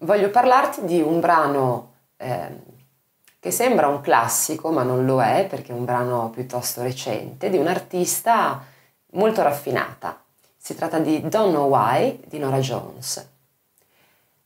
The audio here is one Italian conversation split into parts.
voglio parlarti di un brano eh, che sembra un classico, ma non lo è perché è un brano piuttosto recente, di un'artista molto raffinata. Si tratta di Don't Know Why di Nora Jones.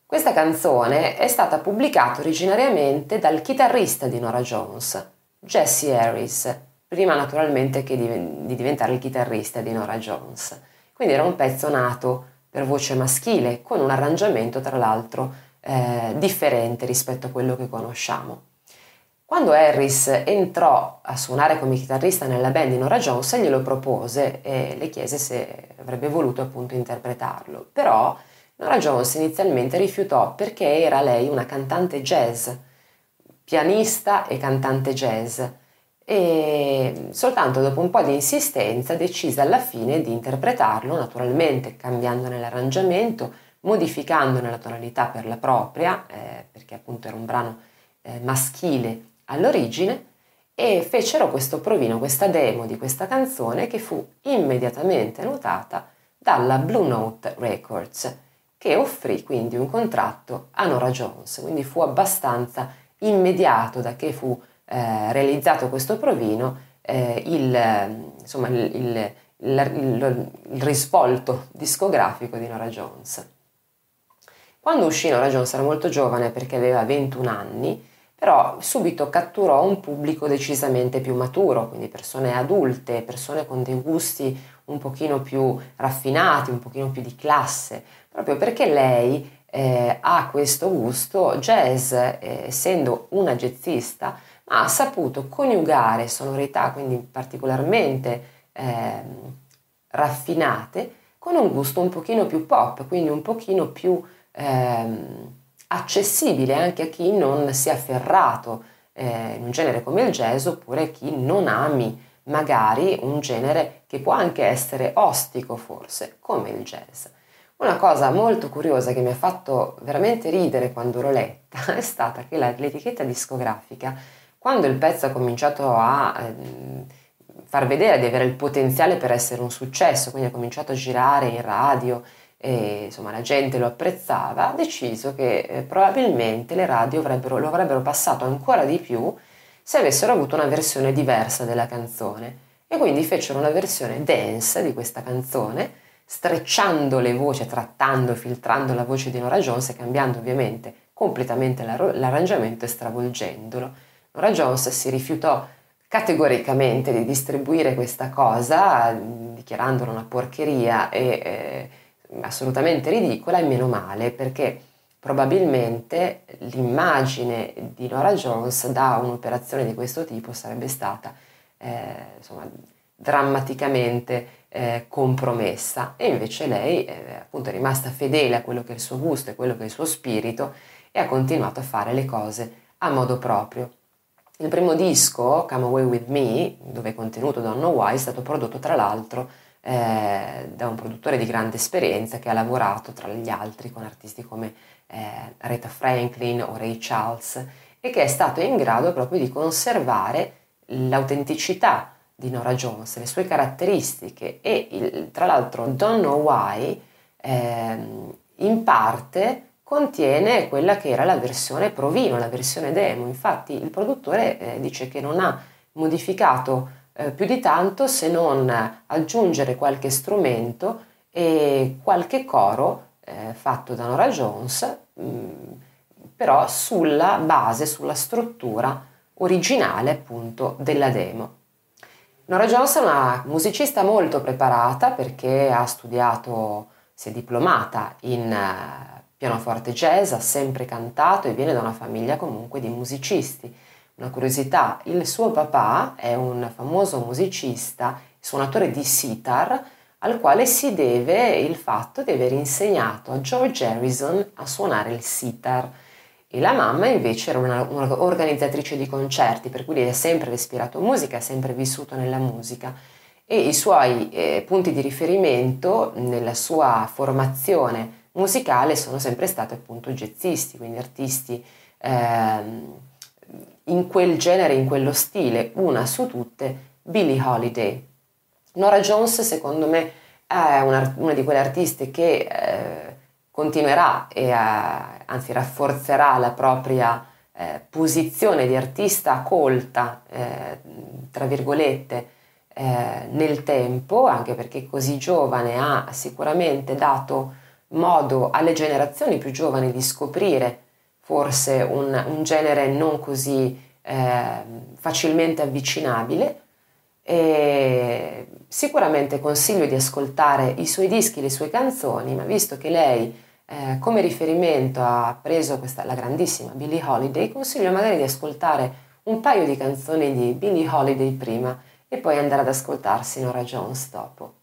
Questa canzone è stata pubblicata originariamente dal chitarrista di Nora Jones, Jesse Harris, prima naturalmente che di diventare il chitarrista di Nora Jones. Quindi era un pezzo nato per voce maschile, con un arrangiamento tra l'altro eh, differente rispetto a quello che conosciamo. Quando Harris entrò a suonare come chitarrista nella band di Nora Jones, glielo propose e le chiese se avrebbe voluto appunto interpretarlo. Però Nora Jones inizialmente rifiutò perché era lei una cantante jazz, pianista e cantante jazz e soltanto dopo un po' di insistenza decise alla fine di interpretarlo, naturalmente cambiandone l'arrangiamento, modificandone la tonalità per la propria, eh, perché appunto era un brano eh, maschile all'origine e fecero questo provino, questa demo di questa canzone che fu immediatamente notata dalla Blue Note Records che offrì quindi un contratto a Nora Jones, quindi fu abbastanza immediato da che fu eh, realizzato questo provino eh, il, insomma, il, il, il, il risvolto discografico di Nora Jones. Quando uscì Nora Jones era molto giovane perché aveva 21 anni però subito catturò un pubblico decisamente più maturo, quindi persone adulte, persone con dei gusti un pochino più raffinati, un pochino più di classe, proprio perché lei eh, ha questo gusto jazz, eh, essendo una jazzista, ma ha saputo coniugare sonorità, quindi particolarmente eh, raffinate, con un gusto un pochino più pop, quindi un pochino più... Ehm, accessibile anche a chi non sia afferrato eh, in un genere come il jazz oppure chi non ami magari un genere che può anche essere ostico forse come il jazz. Una cosa molto curiosa che mi ha fatto veramente ridere quando l'ho letta è stata che l'etichetta discografica, quando il pezzo ha cominciato a eh, far vedere di avere il potenziale per essere un successo, quindi ha cominciato a girare in radio, e insomma la gente lo apprezzava, ha deciso che eh, probabilmente le radio avrebbero, lo avrebbero passato ancora di più se avessero avuto una versione diversa della canzone e quindi fecero una versione dance di questa canzone strecciando le voci, trattando, filtrando la voce di Nora Jones e cambiando ovviamente completamente l'arrangiamento e stravolgendolo. Nora Jones si rifiutò categoricamente di distribuire questa cosa, dichiarandola una porcheria e eh, assolutamente ridicola e meno male perché probabilmente l'immagine di Nora Jones da un'operazione di questo tipo sarebbe stata eh, insomma, drammaticamente eh, compromessa e invece lei eh, appunto è rimasta fedele a quello che è il suo gusto e quello che è il suo spirito e ha continuato a fare le cose a modo proprio. Il primo disco, Come Away With Me, dove è contenuto Don't Know Why, è stato prodotto tra l'altro eh, da un produttore di grande esperienza che ha lavorato tra gli altri con artisti come eh, Aretha Franklin o Ray Charles e che è stato in grado proprio di conservare l'autenticità di Nora Jones, le sue caratteristiche e il, tra l'altro Don't Know Why eh, in parte contiene quella che era la versione provino, la versione demo. Infatti il produttore eh, dice che non ha modificato eh, più di tanto se non aggiungere qualche strumento e qualche coro eh, fatto da Nora Jones, mh, mm, però sulla base, sulla struttura originale appunto della demo. Nora Jones è una musicista molto preparata perché ha studiato, si è diplomata in uh, pianoforte jazz, ha sempre cantato e viene da una famiglia comunque di musicisti una curiosità, il suo papà è un famoso musicista, suonatore di sitar, al quale si deve il fatto di aver insegnato a George Harrison a suonare il sitar. E la mamma invece era un'organizzatrice di concerti, per cui lei ha sempre respirato musica, ha sempre vissuto nella musica. E i suoi eh, punti di riferimento nella sua formazione musicale sono sempre stati appunto jazzisti, quindi artisti eh, in quel genere, in quello stile, una su tutte, Billie Holiday. Nora Jones, secondo me, è una, una di quelle artiste che eh, continuerà e eh, anzi rafforzerà la propria eh, posizione di artista colta, eh, tra virgolette, eh, nel tempo, anche perché così giovane ha sicuramente dato modo alle generazioni più giovani di scoprire forse un, un genere non così eh, facilmente avvicinabile. E sicuramente consiglio di ascoltare i suoi dischi, le sue canzoni, ma visto che lei eh, come riferimento ha preso questa, la grandissima Billie Holiday, consiglio magari di ascoltare un paio di canzoni di Billie Holiday prima e poi andare ad ascoltarsi Nora Jones dopo.